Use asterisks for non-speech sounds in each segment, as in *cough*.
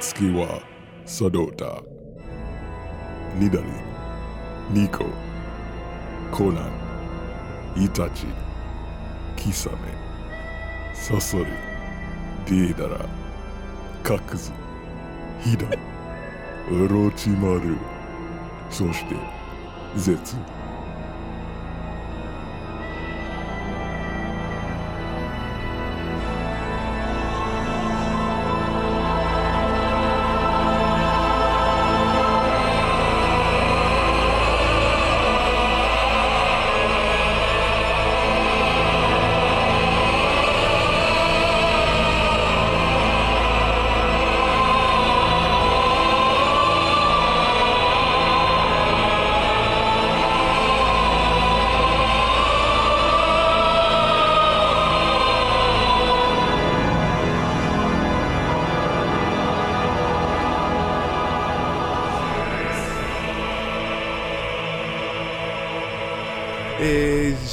月はサドータニダリニココナンイタチキサメサソリディーダラカクズヒダウロチマルそして絶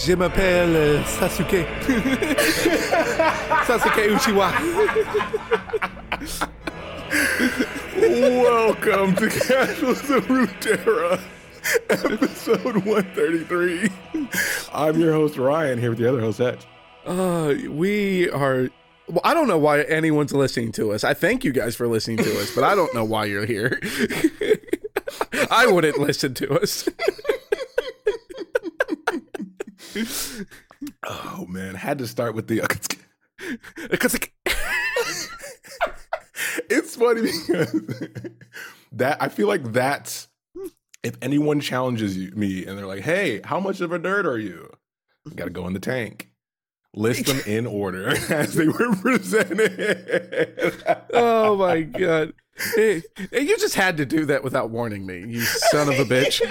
je m'appelle euh, Sasuke. *laughs* Sasuke Uchiwa. Welcome to Casuals of Runeterra, episode 133. I'm your host, Ryan, here with the other host, Edge. Uh, we are. Well, I don't know why anyone's listening to us. I thank you guys for listening to us, but I don't know why you're here. *laughs* I wouldn't listen to us. *laughs* *laughs* Oh, man. Had to start with the. Uh, because *laughs* it's funny because that I feel like that's if anyone challenges you, me and they're like, "Hey, how much of a nerd are you?" Got to go in the tank. List them in order *laughs* as they were presented. oh my god, hey, you just had to do that without warning me, you son of a bitch.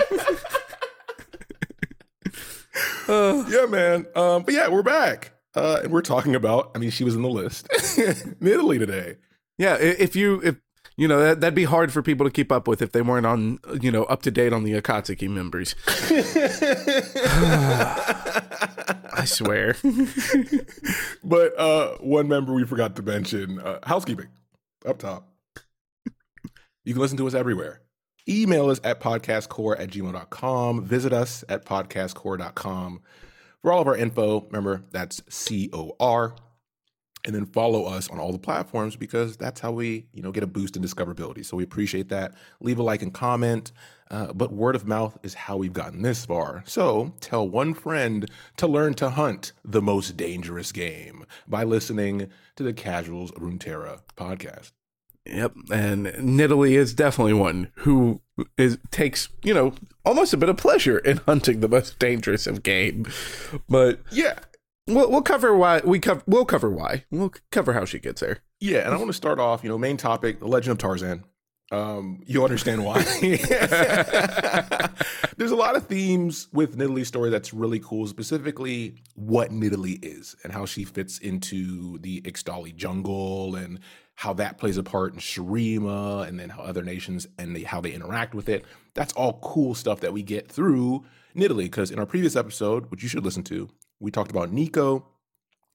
Uh, *laughs* yeah, man. Um, but yeah, we're back. Uh, and we're talking about, I mean, she was in the list. *laughs* Italy today. yeah, if you if you know that that'd be hard for people to keep up with if they weren't on you know up to date on the Akatsuki members. *laughs* I swear. But uh, one member we forgot to mention uh, housekeeping up top. You can listen to us everywhere. Email us at podcastcor at gmail.com. Visit us at podcastcor.com for all of our info. Remember, that's C O R. And then follow us on all the platforms because that's how we, you know, get a boost in discoverability. So we appreciate that. Leave a like and comment. Uh, but word of mouth is how we've gotten this far. So tell one friend to learn to hunt the most dangerous game by listening to the Casuals Runeterra podcast. Yep, and Nidalee is definitely one who is takes you know almost a bit of pleasure in hunting the most dangerous of game, but Yeah. we'll we'll cover why we cover we'll cover why we'll cover how she gets there. Yeah. And I want to start off, you know, main topic, the legend of Tarzan. Um, you understand why. *laughs* *laughs* There's a lot of themes with Nidalee's story that's really cool, specifically what Nidalee is and how she fits into the Ixtali jungle and how that plays a part in Shurima and then how other nations and how they interact with it. That's all cool stuff that we get through Nidalee because in our previous episode, which you should listen to, we talked about Neeko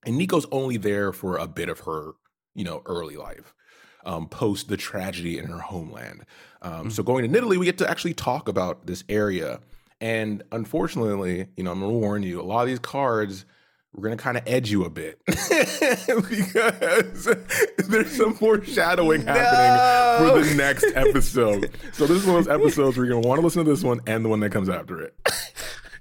and Neeko's only there for a bit of her, you know, early life um, post the tragedy in her homeland. Um, So going to Italy, we get to actually talk about this area. And unfortunately, you know, I'm going to warn you, a lot of these cards, we're going to kind of edge you a bit *laughs* because there's some foreshadowing happening for the next episode. So this is one of those episodes where you're going to want to listen to this one and the one that comes after it.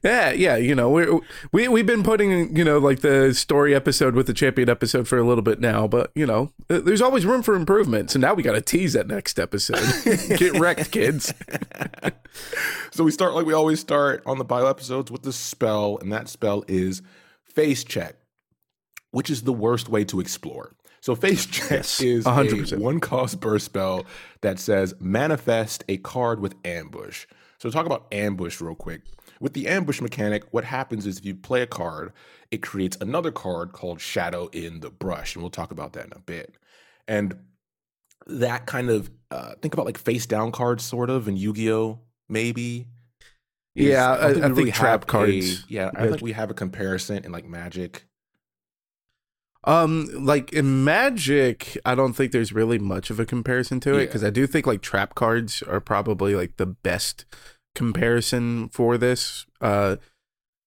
Yeah, yeah, you know we we we've been putting you know like the story episode with the champion episode for a little bit now, but you know there's always room for improvement. So now we got to tease that next episode. *laughs* Get wrecked, kids. *laughs* So we start like we always start on the bio episodes with the spell, and that spell is face check, which is the worst way to explore. So face *laughs* check Yes, is a 100%. one cost burst spell that says manifest a card with ambush. So talk about ambush real quick. With the ambush mechanic, what happens is if you play a card, it creates another card called Shadow in the Brush, and we'll talk about that in a bit. And that kind of uh, think about like face down cards, sort of, in Yu Gi Oh, maybe. Yeah, I- I think trap cards- A, yeah, I think we have a comparison in like Magic. Um, like in Magic, I don't think there's really much of a comparison to it Yeah. because I do think like trap cards are probably like the best comparison for this. Uh,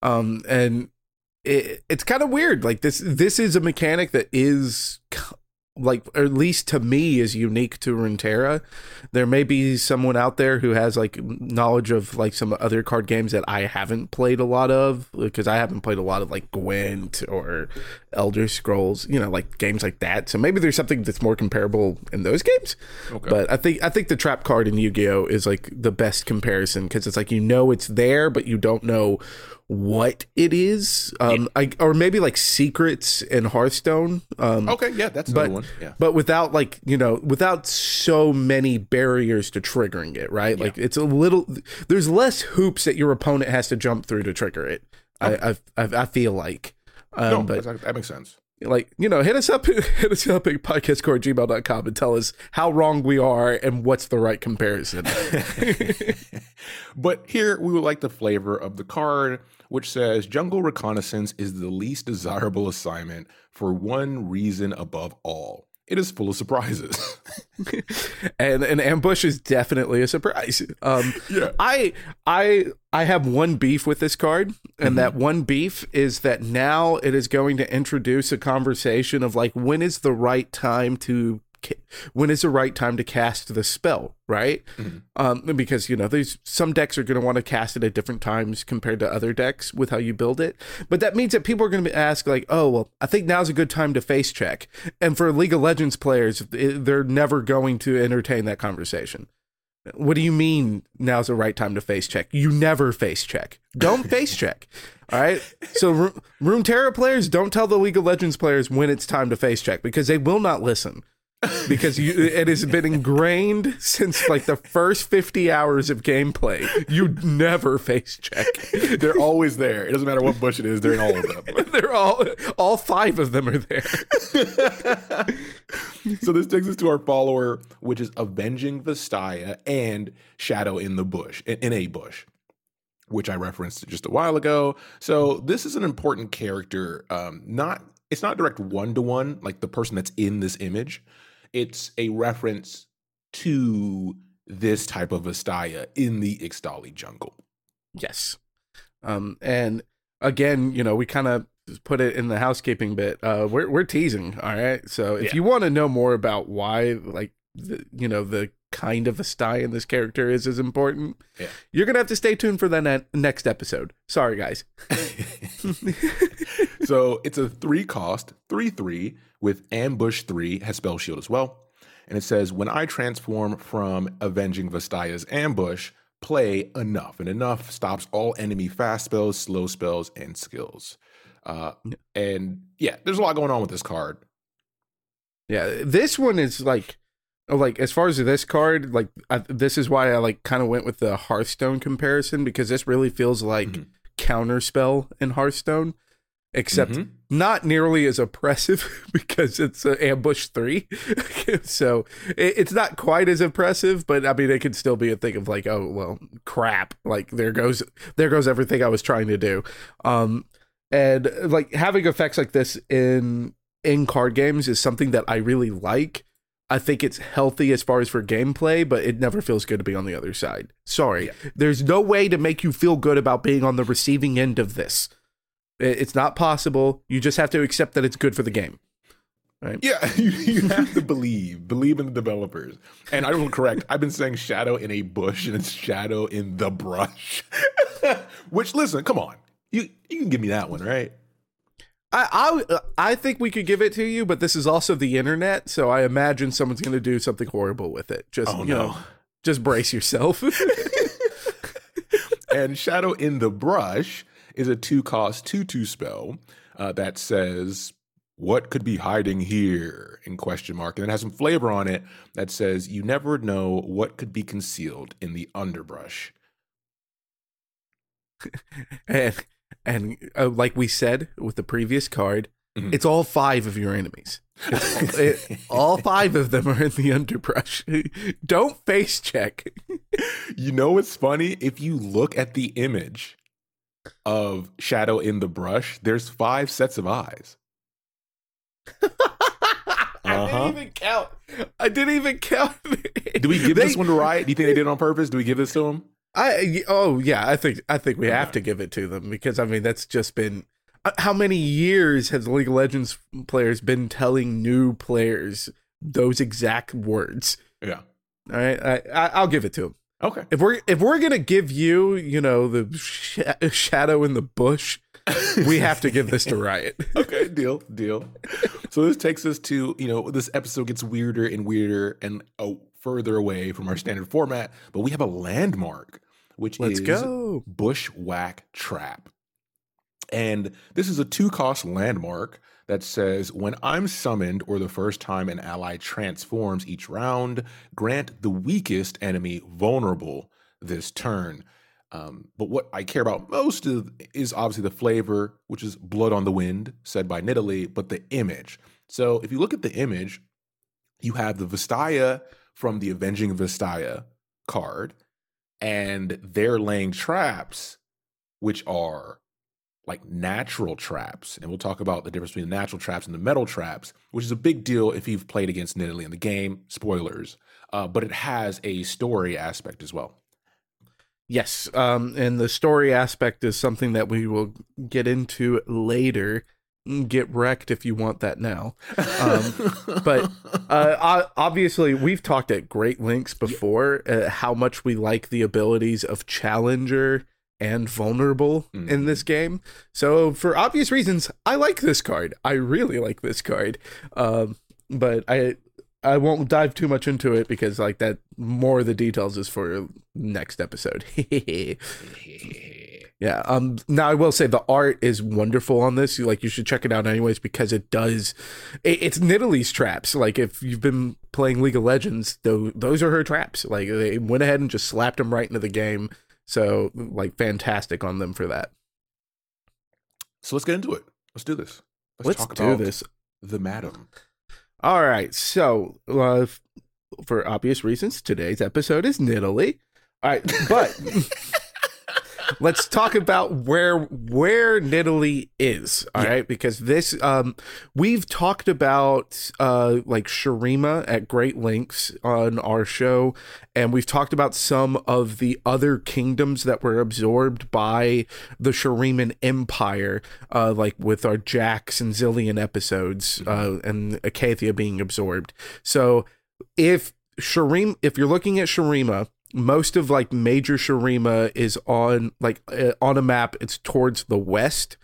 um, and it, it's kind of weird. Like this, this is a mechanic that is like, or at least to me, is unique to Runeterra. There may be someone out there who has like knowledge of like some other card games that I haven't played a lot of because I haven't played a lot of like Gwent or Elder Scrolls, you know, like games like that. So maybe there's something that's more comparable in those games. Okay. But I think I think the trap card in Yu-Gi-Oh is like the best comparison because it's like you know it's there, but you don't know what it is. Um, I, or maybe like secrets in Hearthstone. Um, okay, yeah, that's another but one. Yeah. but without like you know without so many barriers to triggering it right like it's a little there's less hoops that your opponent has to jump through to trigger it I, I I I feel like um no, but that makes sense. like you know hit us up *laughs* hit us up at podcastcor@gmail.com and tell us how wrong we are and what's the right comparison *laughs* but here we would like the flavor of the card, which says Jungle Reconnaissance is the least desirable assignment for one reason above all. It is full of surprises. *laughs* and an ambush is definitely a surprise. Um, Yeah. I I I have one beef with this card, and that one beef is that now it is going to introduce a conversation of like when is the right time to when is the right time to cast the spell, right? Um, because you know there's some decks are going to want to cast it at different times compared to other decks with how you build it, but that means that people are going to ask like, oh well, I think now's a good time to face check, and for League of Legends players, they're never going to entertain that conversation. What do you mean now's the right time to face check? You never face check. Don't face check. All right. So Ru- Runeterra players don't tell the League of Legends players when it's time to face check because they will not listen. Because you, it has been ingrained since like the first 50 hours of gameplay. You never face check. They're always there. It doesn't matter what bush it is, they're in all of them. *laughs* They're all all five of them are there. so this takes us to our follower, which is Avenging Vastaya and Shadow in the Bush, in, in a bush, which I referenced just a while ago. So this is an important character. Um, not it's not direct one to one like the person that's in this image. It's a reference to this type of Vastaya in the Ixtali jungle. Yes. Um, and again, you know, we kind of put it in the housekeeping bit. Uh, we're we're teasing, all right. So if Yeah. you want to know more about why, like, the, you know, the kind of a style in this character is is important, Yeah. you're gonna have to stay tuned for the ne- next episode. Sorry, guys. *laughs* so it's a three cost, three three with ambush three, has spell shield as well. And it says, when I transform from Avenging Vastaya's ambush, play enough. And enough stops all enemy fast spells, slow spells, and skills. Uh, and yeah, there's a lot going on with this card. Yeah, this one is like, oh, like as far as this card, like I, this is why I like kind of went with the Hearthstone comparison because this really feels like Mhm. counterspell in Hearthstone, except Mhm. not nearly as oppressive *laughs* because it's an ambush three. *laughs* so it, it's not quite as oppressive, but I mean it could still be a thing of like, oh well, crap, like there goes there goes everything I was trying to do. Um, and like having effects like this in in card games is something that I really like. I think it's healthy as far as for gameplay, but it never feels good to be on the other side. Sorry. There's no way to make you feel good about being on the receiving end of this. It's not possible. You just have to accept that it's good for the game. Right. Yeah, *laughs* you, you have to believe, believe in the developers. And I will correct. I've been saying shadow in a bush, and it's shadow in the brush. *laughs* Which, listen, come on, you you can give me that one, right? I, I I think we could give it to you, but this is also the internet, so I imagine someone's going to do something horrible with it. Just Oh, you no. know, just brace yourself. *laughs* and Shadow in the Brush is a two cost 2 2 spell uh, that says, What could be hiding here? in question mark. And it has some flavor on it that says, You never know what could be concealed in the underbrush. *laughs* and and uh, like we said with the previous card, Mhm. it's all five of your enemies. All, it- all five of them are in the underbrush. *laughs* Don't face check. *laughs* You know what's funny? If you look at the image of Shadow in the Brush, there's five sets of eyes. *laughs* I Uh-huh. didn't even count. I didn't even count. *laughs* Do we give They- this one to Riot? Do you think they did it on purpose? Do we give this to them? I oh yeah, I think I think we have to give it to them because I mean that's just been uh, how many years has League of Legends players been telling new players those exact words? Yeah. All right, I, I I'll give it to them. Okay. If we're if we're gonna give you you know the sh- shadow in the bush, we have to give this to Riot. *laughs* okay, deal, deal. So this takes us to, you know, this episode gets weirder and weirder and oh, further away from our standard format, but we have a landmark, which Let's is go. Bushwhack Trap. And this is a two cost landmark that says when I'm summoned or the first time an ally transforms each round, grant the weakest enemy vulnerable this turn. Um, but what I care about most of, is obviously the flavor, which is blood on the wind, said by Nidalee, but the image. So if you look at the image, you have the Vastaya from the Avenging Vastaya card, and they're laying traps, which are like natural traps. And we'll talk about the difference between the natural traps and the metal traps, which is a big deal if you've played against Nidalee in the game. Spoilers. Uh, but it has a story aspect as well. Yes, um, and the story aspect is something that we will get into later. Get wrecked if you want that now. Um, *laughs* but uh, obviously, we've talked at great lengths before uh, how much we like the abilities of Challenger and Vulnerable in this game. So, for obvious reasons, I like this card. I really like this card. Um, but I I won't dive too much into it because like that more of the details is for next episode. *laughs* yeah. Um now I will say the art is wonderful on this. You like you should check it out anyways because it does it, it's Nidalee's traps. Like if you've been playing League of Legends, though those are her traps. Like they went ahead and just slapped them right into the game. So like fantastic on them for that. so let's get into it. Let's do this. Let's, talk do about this. The Madam. All right. So, uh, for obvious reasons, today's episode is Nidalee. All right, but *laughs* let's talk about where where Nidalee is. All right, Yeah. because this um we've talked about uh like Shurima at great lengths on our show, and we've talked about some of the other kingdoms that were absorbed by the Shuriman Empire, uh, like with our Jax and Zilean episodes, uh, and Icathia being absorbed. So if Sharim, if you're looking at Shurima, most of like major Shurima is on like uh, on a map. It's towards the west.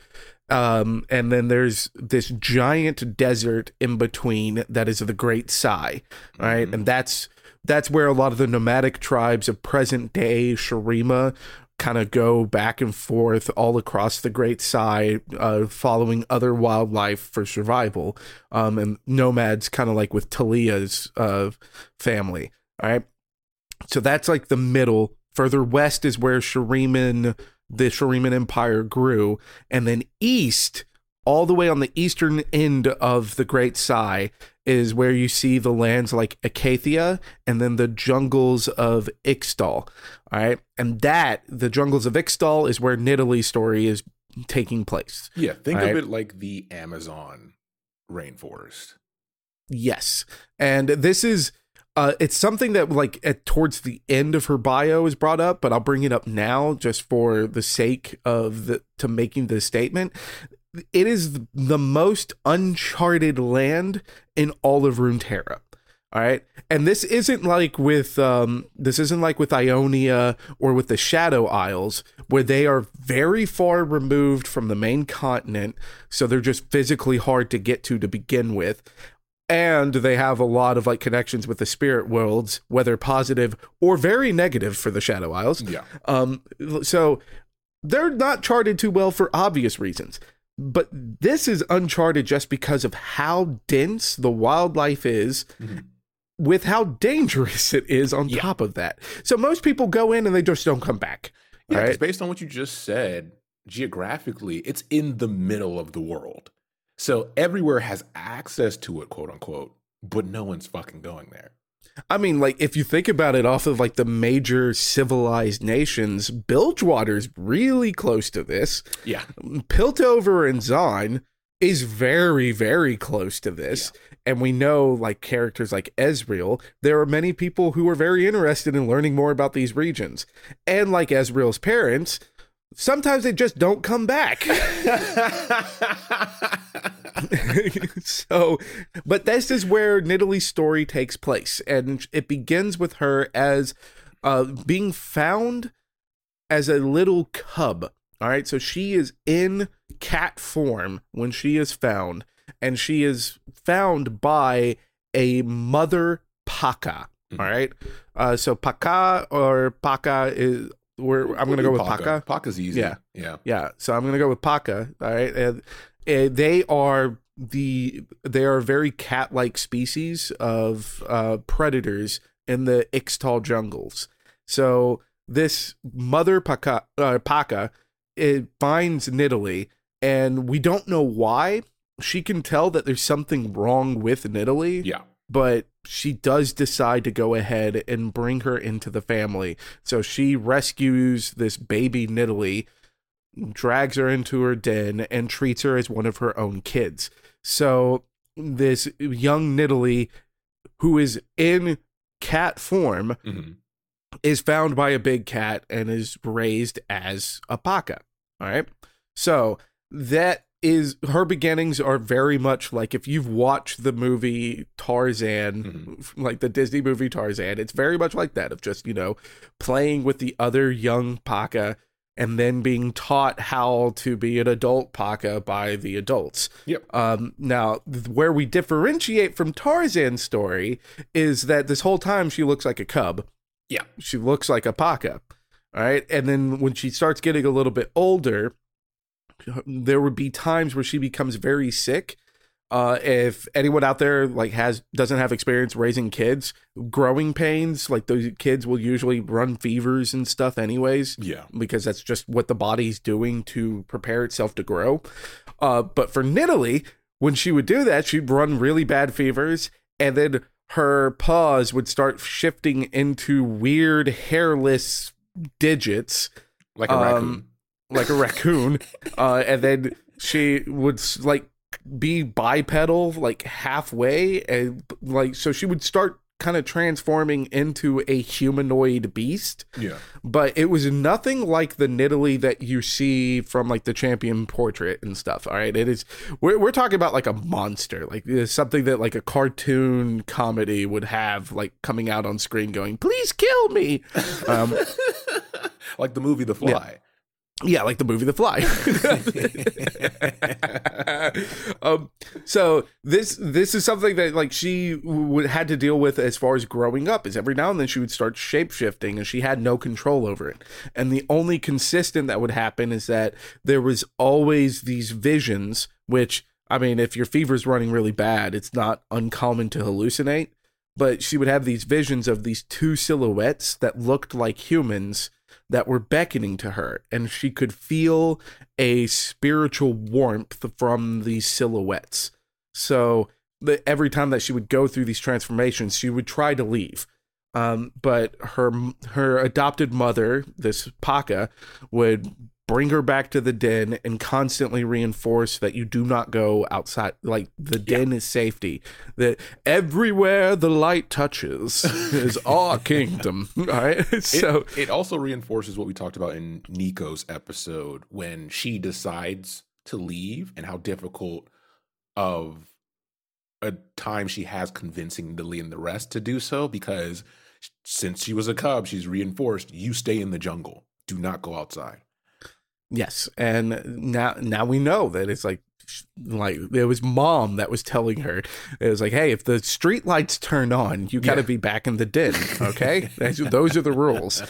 Um, and then there's this giant desert in between that is the Great Sai, right? And that's that's where a lot of the nomadic tribes of present day Shurima kind of go back and forth all across the Great Sai, uh, following other wildlife for survival. Um, and nomads, kind of like with Taliyah's uh, family. All right. So that's like the middle. Further west is where Shuriman, the Shuriman Empire grew. And then east, all the way on the eastern end of the Great Sai, is where you see the lands like Icathia and then the jungles of Ixtal. All right. And that, the jungles of Ixtal, is where Nidalee's story is taking place. Yeah, think of right. it like the Amazon rainforest. Yes. And this is uh it's something that like at towards the end of her bio is brought up, but I'll bring it up now just for the sake of the to making the statement. It is the most uncharted land in all of Runeterra. All right. And this isn't like with um this isn't like with Ionia or with the Shadow Isles where they are very far removed from the main continent, so they're just physically hard to get to to begin with. And they have a lot of like connections with the spirit worlds, whether positive or very negative for the Shadow Isles. Yeah. Um, so they're not charted too well for obvious reasons. But this is uncharted just because of how dense the wildlife is, Mhm. with how dangerous it is on Yeah. top of that. So most people go in and they just don't come back. Yeah, Right. based on what you just said, geographically, it's in the middle of the world. So everywhere has access to it, quote unquote, but no one's fucking going there. I mean, like if you think about it off of like the major civilized nations, Bilgewater's really close to this. Yeah. Piltover and Zaun is very, very close to this. And we know, like characters like Ezreal, there are many people who are very interested in learning more about these regions. And like Ezreal's parents, sometimes they just don't come back. *laughs* *laughs* *laughs* so, but this is where Nidalee's story takes place, and it begins with her as uh, being found as a little cub. All right, so she is in cat form when she is found, and she is found by a mother Paka. All right, uh, so Paka or Paka is. We're, I'm gonna go with Paka. Paka's easy. Yeah. Yeah. Yeah, so I'm gonna go with Paka. All right, and, and they are the they are a very cat-like species of uh, predators in the Ixtal jungles. So this mother Paka, uh, Paka it finds Nidalee, and we don't know why. She can tell that there's something wrong with Nidalee, Yeah. but she does decide to go ahead and bring her into the family. So she rescues this baby Nidalee, drags her into her den, and treats her as one of her own kids. So this young Nidalee, who is in cat form, Mhm. is found by a big cat and is raised as a paka. All right. So that is her beginnings are very much like if you've watched the movie Tarzan, like the Disney movie Tarzan, it's very much like that of just, you know, playing with the other young paka and then being taught how to be an adult paka by the adults. Yep. Um, now, where we differentiate from Tarzan's story is that this whole time she looks like a cub Yeah. she looks like a Paka. All right. And then when she starts getting a little bit older, there would be times where she becomes very sick. Uh, if anyone out there like has doesn't have experience raising kids, growing pains, like those kids will usually run fevers and stuff anyways Yeah. because that's just what the body's doing to prepare itself to grow. Uh, but for Nidalee, when she would do that, she'd run really bad fevers, and then her paws would start shifting into weird hairless digits, Like a Um, raccoon. like a raccoon. *laughs* Uh, and then she would like be bipedal, like halfway, and like so she would start kind of transforming into a humanoid beast Yeah. but it was nothing like the Nidalee that you see from like the champion portrait and stuff. All right, it is. We're we're talking about like a monster, like something that like a cartoon comedy would have, like coming out on screen, going, "Please kill me." *laughs* Um, Like the movie The Fly. yeah, like the movie The Fly. *laughs* um, so this this is something that like she would had to deal with as far as growing up. Is every now and then she would start shape shifting, and she had no control over it. And the only consistent that would happen is that there was always these visions. Which I mean, if your fever's running really bad, it's not uncommon to hallucinate. But she would have these visions of these two silhouettes that looked like humans that were beckoning to her, and she could feel a spiritual warmth from these silhouettes. So the, every time that she would go through these transformations, she would try to leave. Um, but her her adopted mother, this Paka, would bring her back to the den and constantly reinforce that you do not go outside. Like the den is safety. That everywhere the light touches *laughs* is our kingdom. All right. So it, it also reinforces what we talked about in Neeko's episode when she decides to leave and how difficult of a time she has convincing Lily and the rest to do so because since she was a cub, she's reinforced you stay in the jungle. Do not go outside. Yes, and now now we know that it's like like it was mom that was telling her. It was like hey if the street lights turn on you got to Yeah. be back in the den okay? *laughs* Those are the rules.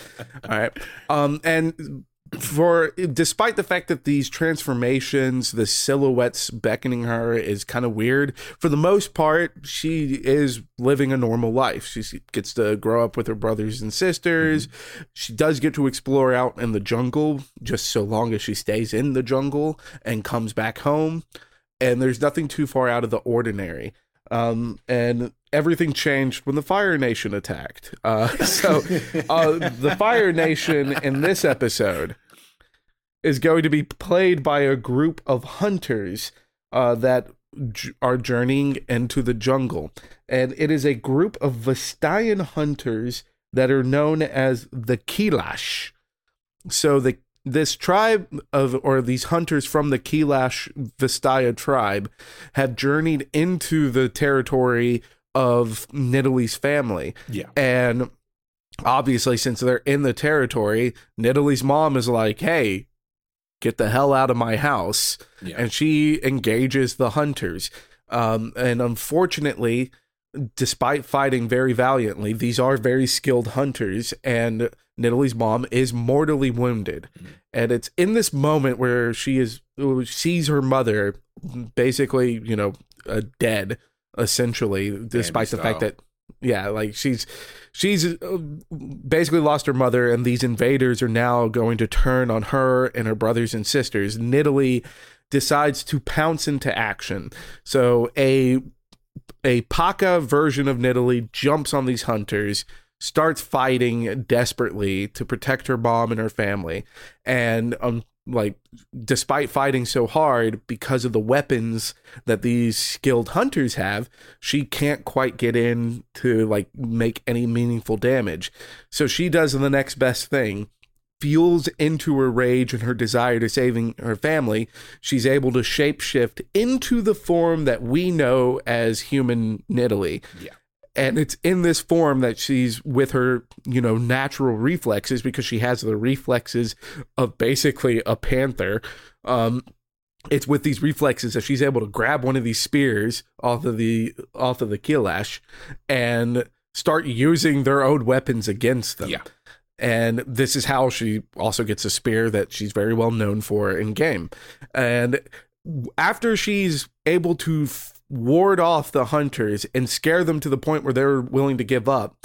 All right. Um and for despite the fact that these transformations the silhouettes beckoning her is kind of weird for the most part she is living a normal life. She gets to grow up with her brothers and sisters. Mm-hmm. She does get to explore out in the jungle just so long as she stays in the jungle and comes back home. And there's nothing too far out of the ordinary um, and everything changed when the Fire Nation attacked. Uh, *laughs* so, uh, the Fire Nation in this episode is going to be played by a group of hunters uh, that j- are journeying into the jungle, and it is a group of Vastayan hunters that are known as the Kiilash. So the this tribe of or these hunters from the Kiilash Vastaya tribe have journeyed into the territory of Nidalee's family. Yeah. And obviously, since they're in the territory, Nidalee's mom is like, hey, get the hell out of my house. Yeah. And she engages the hunters. Um, and unfortunately, despite fighting very valiantly, these are very skilled hunters, and Nidalee's mom is mortally wounded. And it's in this moment where she is sees her mother basically, you know, uh, dead essentially, despite the fact that yeah, like she's she's uh, basically lost her mother, and these invaders are now going to turn on her and her brothers and sisters. Nidalee decides to pounce into action. So a a Paka version of Nidalee jumps on these hunters, starts fighting desperately to protect her mom and her family, and um, like despite fighting so hard because of the weapons that these skilled hunters have, she can't quite get in to like make any meaningful damage. So she does the next best thing. Fuels into her rage and her desire to saving her family, she's able to shapeshift into the form that we know as human Nidalee Yeah. And it's in this form that she's with her you know natural reflexes because she has the reflexes of basically a panther. Um it's with these reflexes that she's able to grab one of these spears off of the off of the Kiilash and start using their own weapons against them. Yeah. and this is how she also gets a spear that she's very well known for in game. And after she's able to f- ward off the hunters and scare them to the point where they're willing to give up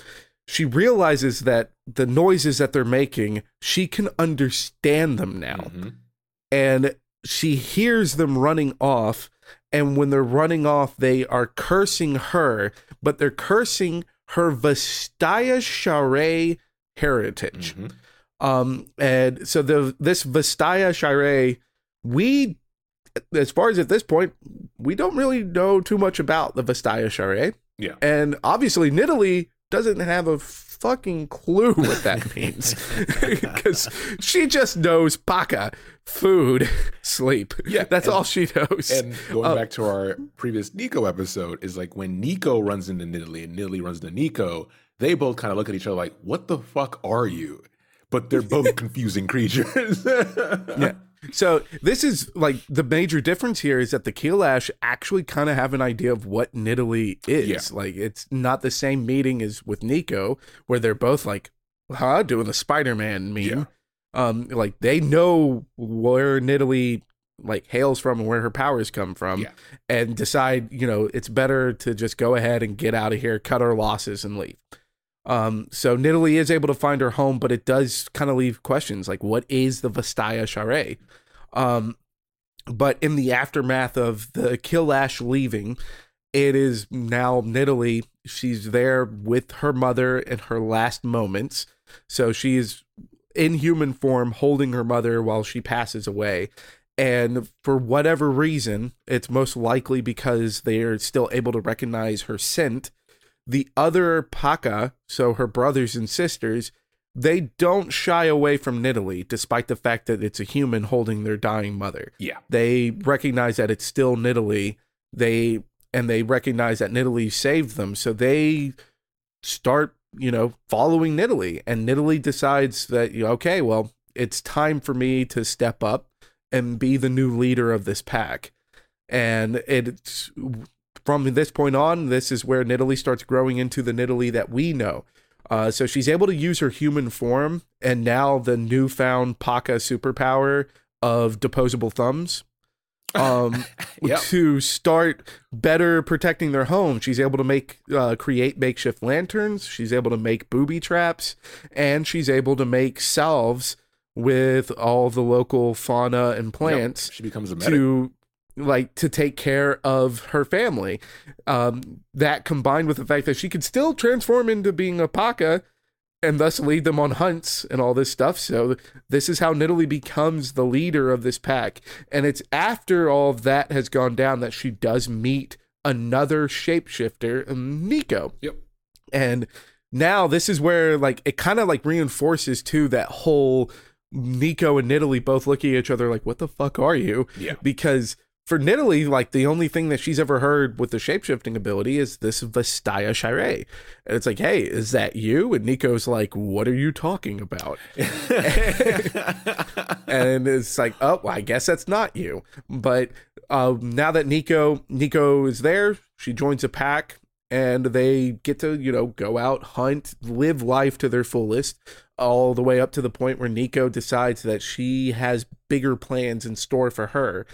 she realizes that the noises that they're making she can understand them now Mhm. and she hears them running off and when they're running off they are cursing her but they're cursing her Vastaya Share heritage Mhm. um and so the this Vastaya Shire we as far as at this point we don't really know too much about the Vastaya Shire Yeah. and obviously Nidalee doesn't have a fucking clue what that *laughs* means *laughs* because she just knows paka food *laughs* sleep Yeah, that's and- all she knows And going Uh, back to our previous Neeko episode, is like when Neeko runs into Nidalee and Nidalee runs into Neeko, they both kind of look at each other like, "What the fuck are you?" But they're both confusing creatures. yeah. So this is like the major difference here is that the Kiilash actually kind of have an idea of what Nidalee is. Yeah. Like it's not the same meeting as with Neeko, where they're both like, huh, doing the Spider-Man meme. Yeah. Um, like they know where Nidalee like hails from and where her powers come from Yeah. and decide, you know, it's better to just go ahead and get out of here, cut our losses and leave. Um, so Nidalee is able to find her home, but it does kind of leave questions like, what is the Vastaya Share? Um, but in the aftermath of the Kiilash leaving, it is now Nidalee. She's there with her mother in her last moments. So she is in human form holding her mother while she passes away. And for whatever reason, it's most likely because they are still able to recognize her scent. The other Paka, so her brothers and sisters, they don't shy away from Nidalee, despite the fact that it's a human holding their dying mother. yeah. They recognize that it's still Nidalee. They and they recognize that Nidalee saved them, so they start, you know, following Nidalee. And Nidalee decides that you know, okay, well, it's time for me to step up and be the new leader of this pack. And it's from this point on, this is where Nidalee starts growing into the Nidalee that we know. Uh, so she's able to use her human form, and now the newfound Paka superpower of deposable thumbs *laughs* um, Yep. to start better protecting their home. She's able to make uh, create makeshift lanterns. She's able to make booby traps, and she's able to make salves with all the local fauna and plants Yep. She becomes a medic. to like to take care of her family. Um, that combined with the fact that she could still transform into being a Paka and thus lead them on hunts and all this stuff. So this is how Nidalee becomes the leader of this pack. And it's after all of that has gone down that she does meet another shapeshifter, Neeko. Yep. And now this is where like it kind of like reinforces too that whole Neeko and Nidalee both looking at each other like, what the fuck are you? Yeah. Because for Nidalee, like the only thing that she's ever heard with the shapeshifting ability is this Vastaya Shire. And it's like, hey, is that you? And Neeko's like, what are you talking about? *laughs* and it's like, oh, well, I guess that's not you. But uh, now that Neeko Neeko is there, she joins a pack and they get to, you know, go out, hunt, live life to their fullest, all the way up to the point where Neeko decides that she has bigger plans in store for her.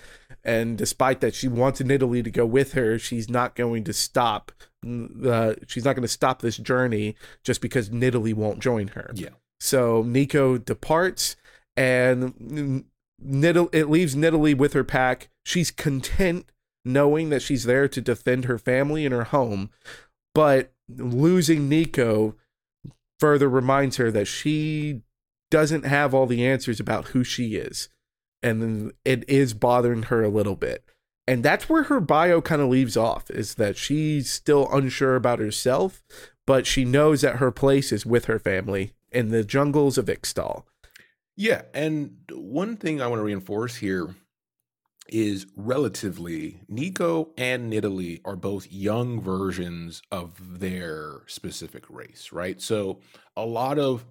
And despite that, she wants Nidalee to go with her. She's not going to stop. Uh, she's not going to stop this journey just because Nidalee won't join her. Yeah. So Neeko departs, and Nidalee, it leaves Nidalee with her pack. She's content knowing that she's there to defend her family and her home, but losing Neeko further reminds her that she doesn't have all the answers about who she is. And it is bothering her a little bit. And that's where her bio kind of leaves off is that she's still unsure about herself, but she knows that her place is with her family in the jungles of Ixtal. Yeah, and one thing I want to reinforce here is relatively Neeko and Nidalee are both young versions of their specific race, right? So a lot of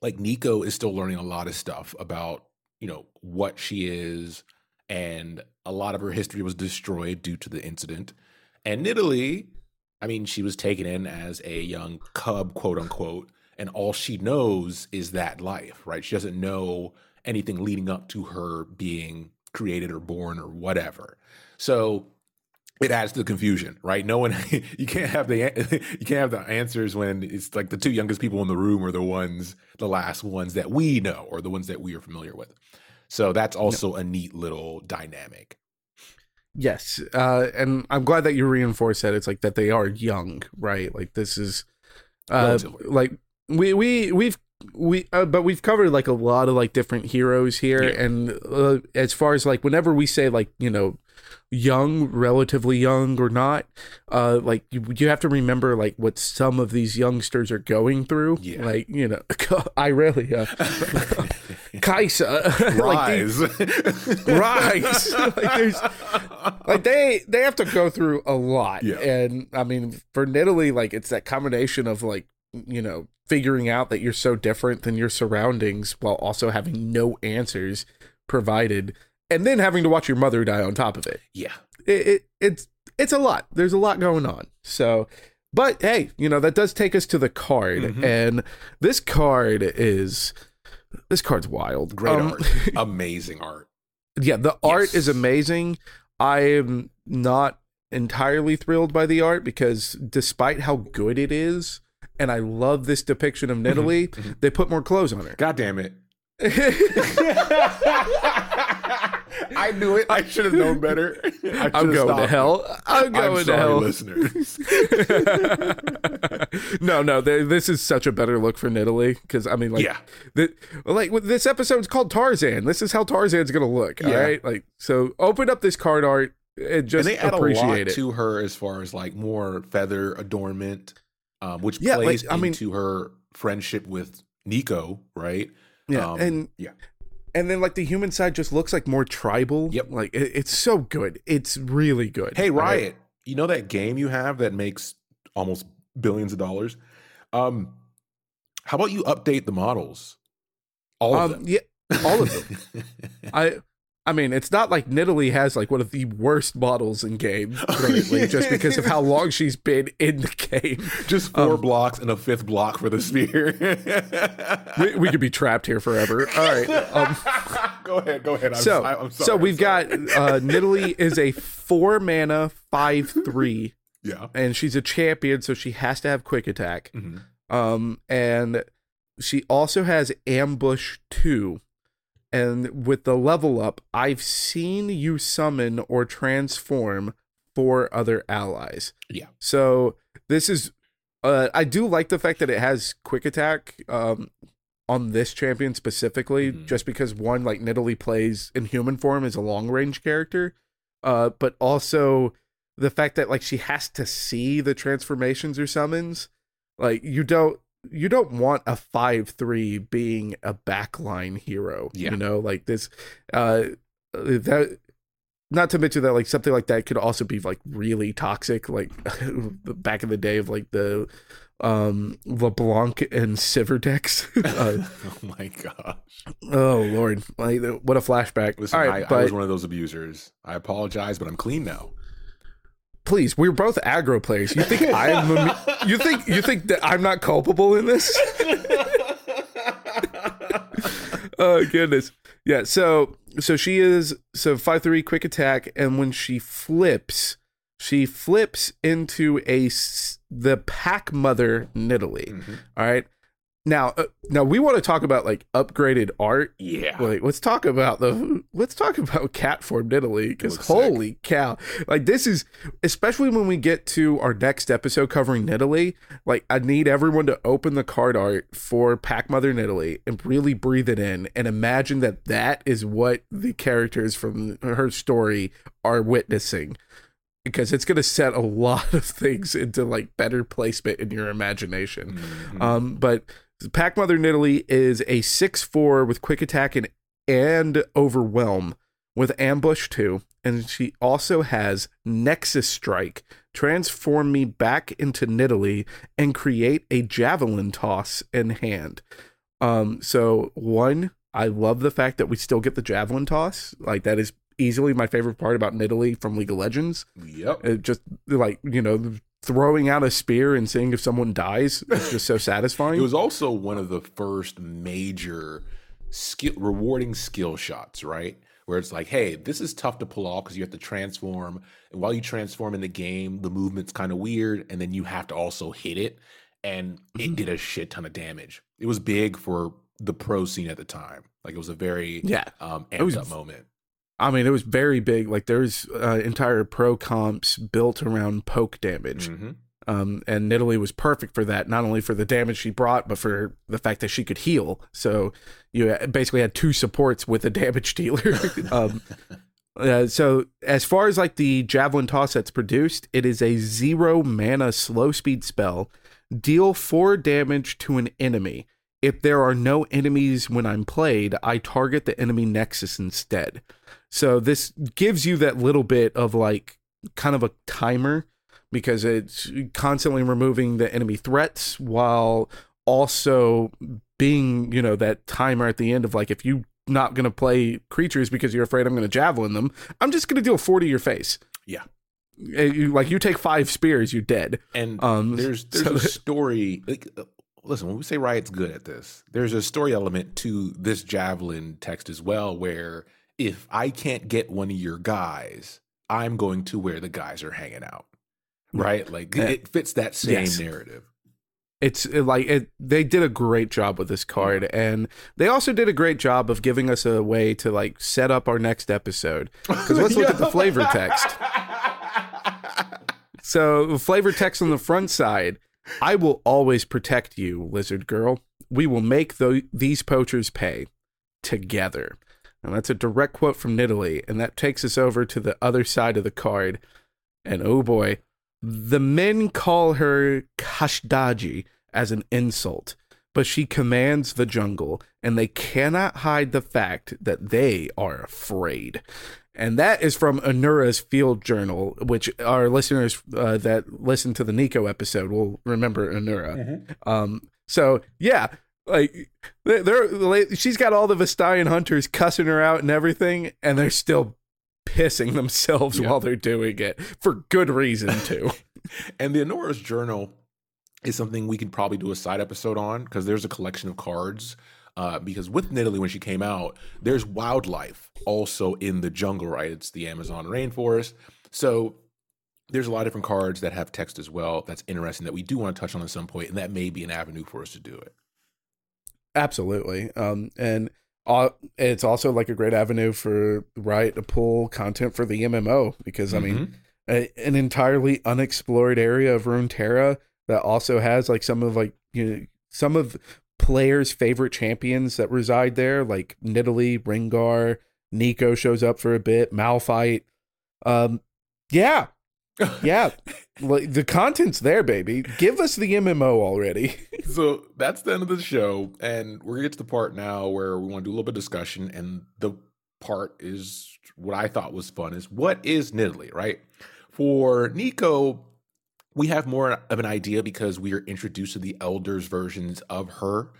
like Neeko is still learning a lot of stuff about, you know, what she is and a lot of her history was destroyed due to the incident. And Nidalee, I mean, she was taken in as a young cub, quote unquote, and all she knows is that life, right? She doesn't know anything leading up to her being created or born or whatever. So it adds to the confusion, right? No one, *laughs* you can't have the *laughs* you can't have the answers when it's like the two youngest people in the room are the ones, the last ones that we know or the ones that we are familiar with. So that's also a neat little dynamic. Yes, uh, and I'm glad that you reinforce that. It's like that they are young, right? Like this is, uh, like we we we've we uh, but we've covered like a lot of like different heroes here, Yeah. and uh, as far as like whenever we say like you know young, relatively young or not, uh, like you you have to remember like what some of these youngsters are going through. Yeah. Like you know, *laughs* Irelia, *laughs* Kai'Sa, *laughs* like these- Rise. rise like there's like they they have to go through a lot Yeah. and i mean for Nidalee like it's that combination of like you know figuring out that you're so different than your surroundings while also having no answers provided and then having to watch your mother die on top of it yeah. it, it it's it's a lot there's a lot going on so but hey you know that does take us to the card Mhm. and this card is this card's wild Great Um, art. *laughs* Amazing art. yeah the art is amazing i am not entirely thrilled by the art because despite how good it is and i love this depiction of Nidalee, mhm. they put more clothes on her God damn it. *laughs* *laughs* I knew it. I should have known better. *laughs* I'm going to hell i'm going I'm to hell listeners. *laughs* no no th- this is such a better look for Nidalee because i mean like yeah. the, like this episode's called tarzan this is how tarzan's gonna look all Yeah. right like so open up this card art and just and they add a lot it to her as far as like more feather adornment, um, which Yeah, like, plays I mean- into her friendship with Neeko, right? yeah Um, and yeah, and then like the human side just looks like more tribal. Yep. Like it, it's so good. It's really good. Hey, All right? Riot, you know that game you have that makes almost billions of dollars? Um, how about you update the models? All of Um, them. yeah, all of them. *laughs* I I mean, it's not like Nidalee has like one of the worst models in game currently, *laughs* just because of how *laughs* long she's been in the game. Just four um, blocks and a fifth block for the spear. *laughs* We, we could be trapped here forever. All right. Um, go ahead, go ahead. I'm, so I- I'm sorry. so we've got uh, Nidalee is a four mana five three, yeah. and she's a champion, so she has to have quick attack. Mhm. Um, and she also has ambush two. And with the level up, I've seen you summon or transform four other allies. Yeah. So this is Uh, I do like the fact that it has quick attack um, on this champion specifically, Mhm. just because one, like Nidalee plays in human form as a long range character, uh, but also the fact that like she has to see the transformations or summons. Like you don't you don't want a five three being a backline hero. Yeah. You know, like this uh that not to mention that like something like that could also be like really toxic like *laughs* back in the day of like the um LeBlanc and Sivir decks. *laughs* uh, *laughs* oh my gosh. oh lord. Like what a flashback. Listen, right, I, but I was one of those abusers. I apologize, but I'm clean now. Please, we're both aggro players. You think I'm you think you think that I'm not culpable in this? *laughs* oh goodness. Yeah, so so she is so five three quick attack, and when she flips, she flips into a the pack mother Nidalee. Mhm. All right. Now, uh, now we want to talk about like upgraded art. Yeah. Like, let's talk about the *laughs* let's talk about cat form Nidalee because looks sick. holy cow! Like this is especially when we get to our next episode covering Nidalee. Like, I need everyone to open the card art for Pack Mother Nidalee and really breathe it in and imagine that that is what the characters from her story are witnessing. Because it's going to set a *laughs* lot of things into like better placement in your imagination. Mhm. Um, but Pack Mother Nidalee is a 6 4 with quick attack and, and overwhelm with ambush too. And she also has Nexus Strike, transform me back into Nidalee and create a javelin toss in hand. Um, so one, I love the fact that we still get the javelin toss. Like that is easily my favorite part about Nidalee from League of Legends. Yep. It just like, you know, throwing out a spear and seeing if someone dies is just so *laughs* satisfying. It was also one of the first major skill rewarding skill shots, right? Where it's like, hey, this is tough to pull off because you have to transform, and while you transform in the game, the movement's kind of weird, and then you have to also hit it, and it did a shit ton of damage. It was big for the pro scene at the time. Like it was a very yeah. um, It was amped up moment. I mean, it was very big. Like there's uh, entire pro comps built around poke damage. Mhm. Um, and Nidalee was perfect for that, not only for the damage she brought, but for the fact that she could heal. So you basically had two supports with a damage *laughs* dealer. *laughs* um, uh, so as far as like the javelin toss that's produced, it is a zero mana slow speed spell. Deal four damage to an enemy. If there are no enemies when I'm played, I target the enemy nexus instead. So this gives you that little bit of like kind of a timer because it's constantly removing the enemy threats while also being, you know, that timer at the end of like if you not going to play creatures because you're afraid I'm going to javelin them, I'm just going to deal 4 to your face. Yeah. Uh, You, like you take 5 spears, you're dead. And Um, there's *laughs* there's so- a story. Like, uh, listen, when we say Riot's good at this, there's a story element to this javelin text as well, where if I can't get one of your guys, I'm going to where the guys are hanging out. Right? Like it fits that same Yes. narrative. It's like it, they did a great job with this card, and they also did a great job of giving us a way to like set up our next episode. Because let's look at the *laughs* flavor text. So, flavor text on the front side I will always protect you, lizard girl. We will make these poachers pay together. And that's a direct quote from Nidalee. And that takes us over to the other side of the card. And oh boy, the men call her Kashdaji as an insult, but she commands the jungle, and they cannot hide the fact that they are afraid. And that is from Anura's Field Journal, which our listeners uh, that listen to the Neeko episode will remember Anura. Um, so yeah, like they're, they're she's got all the Vastayan hunters cussing her out and everything, and they're still pissing themselves Yeah. while they're doing it for good reason too. *laughs* And the Honora's Journal is something we could probably do a side episode on because there's a collection of cards. Uh, because with Nidalee, when she came out, there's wildlife also in the jungle, right? It's the Amazon rainforest. So there's a lot of different cards that have text as well. That's interesting that we do want to touch on at some point, and that may be an avenue for us to do it. Absolutely. Um, and uh, it's also like a great avenue for Riot to pull content for the MMO because I mean, Mhm. a, an entirely unexplored area of Runeterra that also has like some of like you know some of players' favorite champions that reside there, like Nidalee, Rengar, Neeko shows up for a bit, Malphite. Um, yeah, *laughs* yeah, like the content's there, baby. Give us the MMO already. *laughs* so that's the end of the show, and we're gonna get to the part now where we want to do a little bit of discussion, and the part is what I thought was fun is what is Nidalee, right? For Neeko, we have more of an idea because we are introduced to the elders versions of her.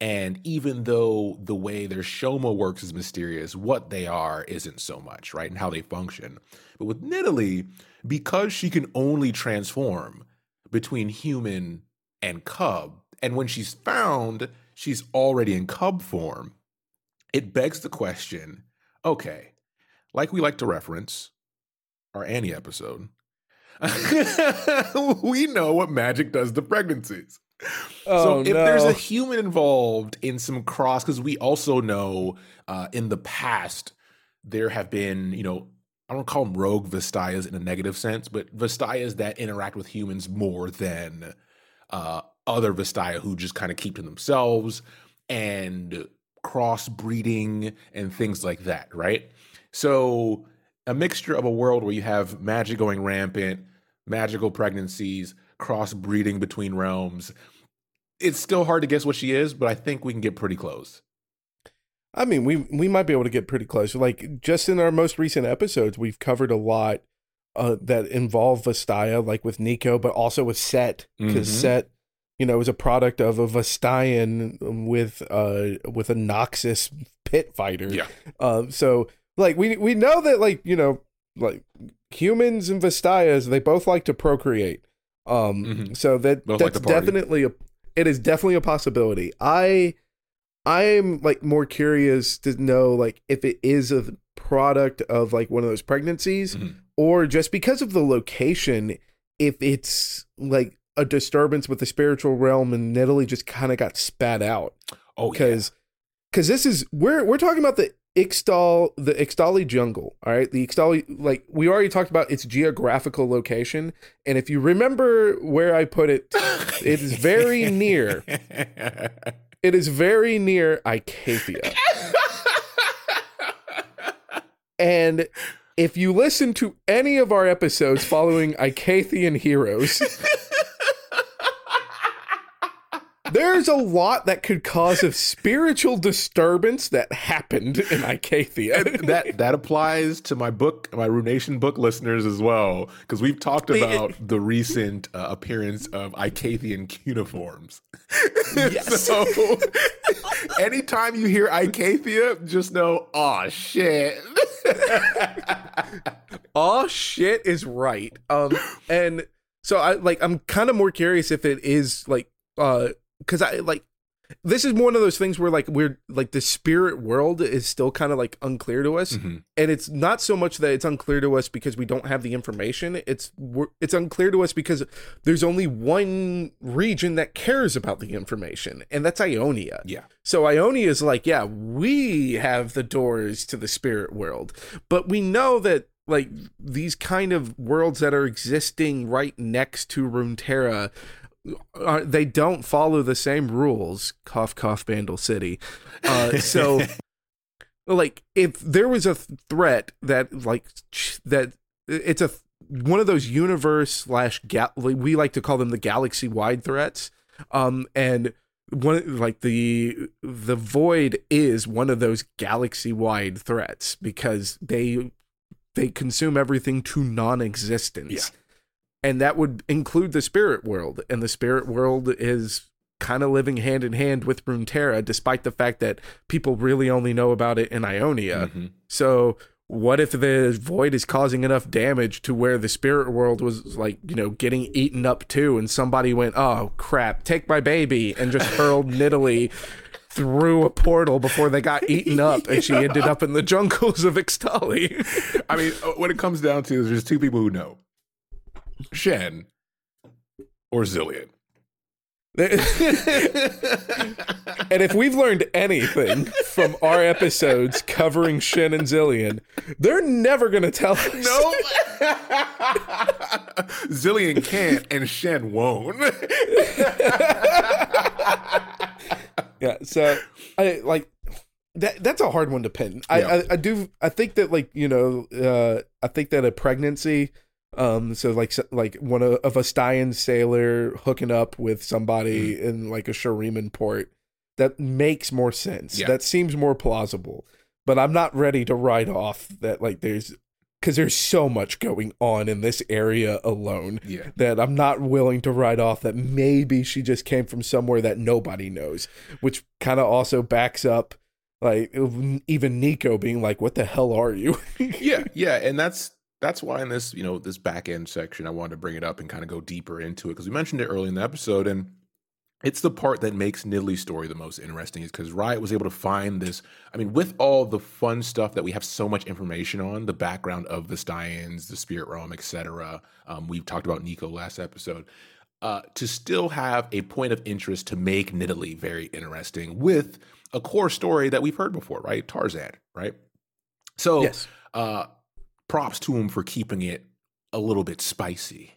And even though the way their Shoma works is mysterious, what they are isn't so much, right? And how they function. But with Nidalee, because she can only transform between human and cub, and when she's found, she's already in cub form, it begs the question okay, like we like to reference our Annie episode, *laughs* we know what magic does to pregnancies. Oh, so if no. there's a human involved in some cross, because we also know uh, in the past there have been, you know, I don't call them rogue Vastayas in a negative sense, but Vastayas that interact with humans more than uh, other Vastaya who just kind of keep to themselves and crossbreeding and things like that, right? So a mixture of a world where you have magic going rampant, magical pregnancies, crossbreeding between realms. It's still hard to guess what she is, but I think we can get pretty close. I mean, we we might be able to get pretty close. Like just in our most recent episodes, we've covered a lot uh, that involve Vastaya, like with Neeko, but also with Sett, because mm-hmm. Sett, you know, is a product of a Vastayan with uh with a Noxus pit fighter. Yeah. Uh, so like we we know that like you know like humans and Vastayas they both like to procreate. Um, mm-hmm. so that both that's like definitely a it is definitely a possibility. I I'm like more curious to know like if it is a product of like one of those pregnancies mm-hmm. or just because of the location if it's like a disturbance with the spiritual realm and Nidalee just kind of got spat out. Oh, because because this is we're we're talking about the Ixtal, the Ixtali jungle. All right, the Ixtali, like we already talked about its geographical location, and if you remember where I put it, *laughs* it is very near. *laughs* It is very near Icathia. and if you listen to any of our episodes following Icathian heroes, *laughs* there's a lot that could cause a spiritual disturbance that happened in Icathia. that that applies to my book, my Ruination book listeners as well, because we've talked about the recent uh, appearance of Icathian cuneiforms. Yes. *laughs* so anytime you hear Icathia, just know, oh shit. *laughs* oh shit is right. Um, and so I like I'm kind of more curious if it is like uh because I like this is one of those things where like we're like the spirit world is still kind of like unclear to us. Mm-hmm. and it's not so much that it's unclear to us because we don't have the information. It's it's unclear to us because there's only one region that cares about the information and that's ionia. Yeah. So ionia is like yeah we have the doors to the spirit world but we know that like these kind of worlds that are existing right next to Runeterra uh, they don't follow the same rules. Cough, cough, Bandle City. Uh, so, *laughs* like, if there was a threat that, like, that it's a one of those universe slash gal- we like to call them the galaxy wide threats. Um, and one like the the void is one of those galaxy wide threats because they they consume everything to non-existence. Yeah and that would include the spirit world and the spirit world is kind of living hand in hand with Runeterra despite the fact that people really only know about it in Ionia. Mm-hmm. So what if the void is causing enough damage to where the spirit world was like, you know, getting eaten up too and somebody went, "Oh crap, take my baby" and just hurled *laughs* Nidalee through a portal before they got eaten up and she ended up in the jungles of Ixtali. *laughs* I mean, when it comes down to is there's two people who know. Shen or Zilean. *laughs* and if we've learned anything from our episodes covering Shen and Zilean, they're never going to tell us. No. *laughs* Zilean can't and Shen won't. *laughs* yeah, so I like that that's a hard one to pin. I, Yeah. I I do I think that like, you know, uh I think that a pregnancy um so like like one of, of a Styan sailor hooking up with somebody Mm. in like a Shuriman port that makes more sense. Yeah. That seems more plausible. But I'm not ready to write off that like there's cuz there's so much going on in this area alone yeah. that I'm not willing to write off that maybe she just came from somewhere that nobody knows, which kind of also backs up like even Neeko being like, "What the hell are you?" yeah, yeah, and that's that's why in this you know this back end section I wanted to bring it up and kind of go deeper into it because we mentioned it early in the episode and it's the part that makes Nidalee's story the most interesting is because Riot was able to find this. I mean, with all the fun stuff that we have so much information on, the background of the Styans, the Spirit Realm, etc. Um, we've talked about Neeko last episode. Uh, to still have a point of interest to make Nidalee very interesting with a core story that we've heard before, right? Tarzan, right? So, yes. uh, props to him for keeping it a little bit spicy.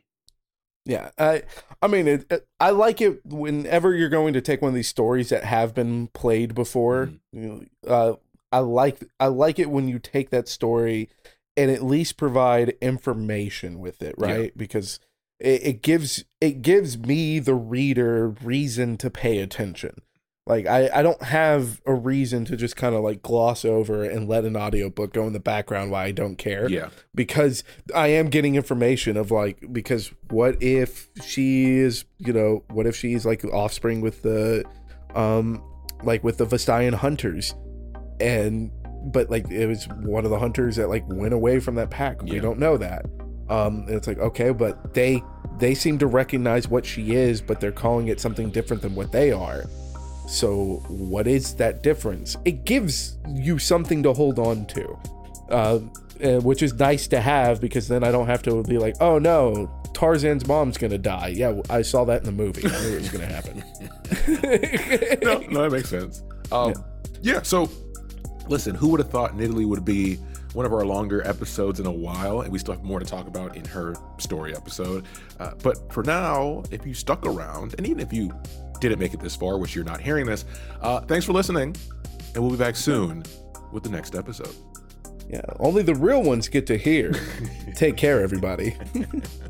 Yeah, I I mean, it, it- I like it whenever you're going to take one of these stories that have been played before. Mm-hmm. You know, uh, I like I like it when you take that story and at least provide information with it, Yeah. right? Because it, it gives it gives me the reader reason to pay attention. Like I, I don't have a reason to just kind of like gloss over and let an audiobook go in the background while I don't care. Yeah, because I am getting information of like because what if she is you know what if she's like offspring with the um like with the Vastayan hunters? And but like it was one of the hunters that like went away from that pack. We don't know that. Um and it's like okay but they they seem to recognize what she is but they're calling it something different than what they are so what is that difference it gives you something to hold on to uh, uh, which is nice to have because then I don't have to be like, oh no, Tarzan's mom's gonna die. Yeah, I saw that in the movie. I knew it was gonna happen. *laughs* no, no, that makes sense. Um, yeah. So, listen, who would have thought Nidalee would be one of our longer episodes in a while, and we still have more to talk about in her story episode. Uh, but for now, if you stuck around, and even if you didn't make it this far, which you're not hearing this, uh, thanks for listening, and we'll be back soon with the next episode. Yeah, only the real ones get to hear. *laughs* Take care, everybody. *laughs*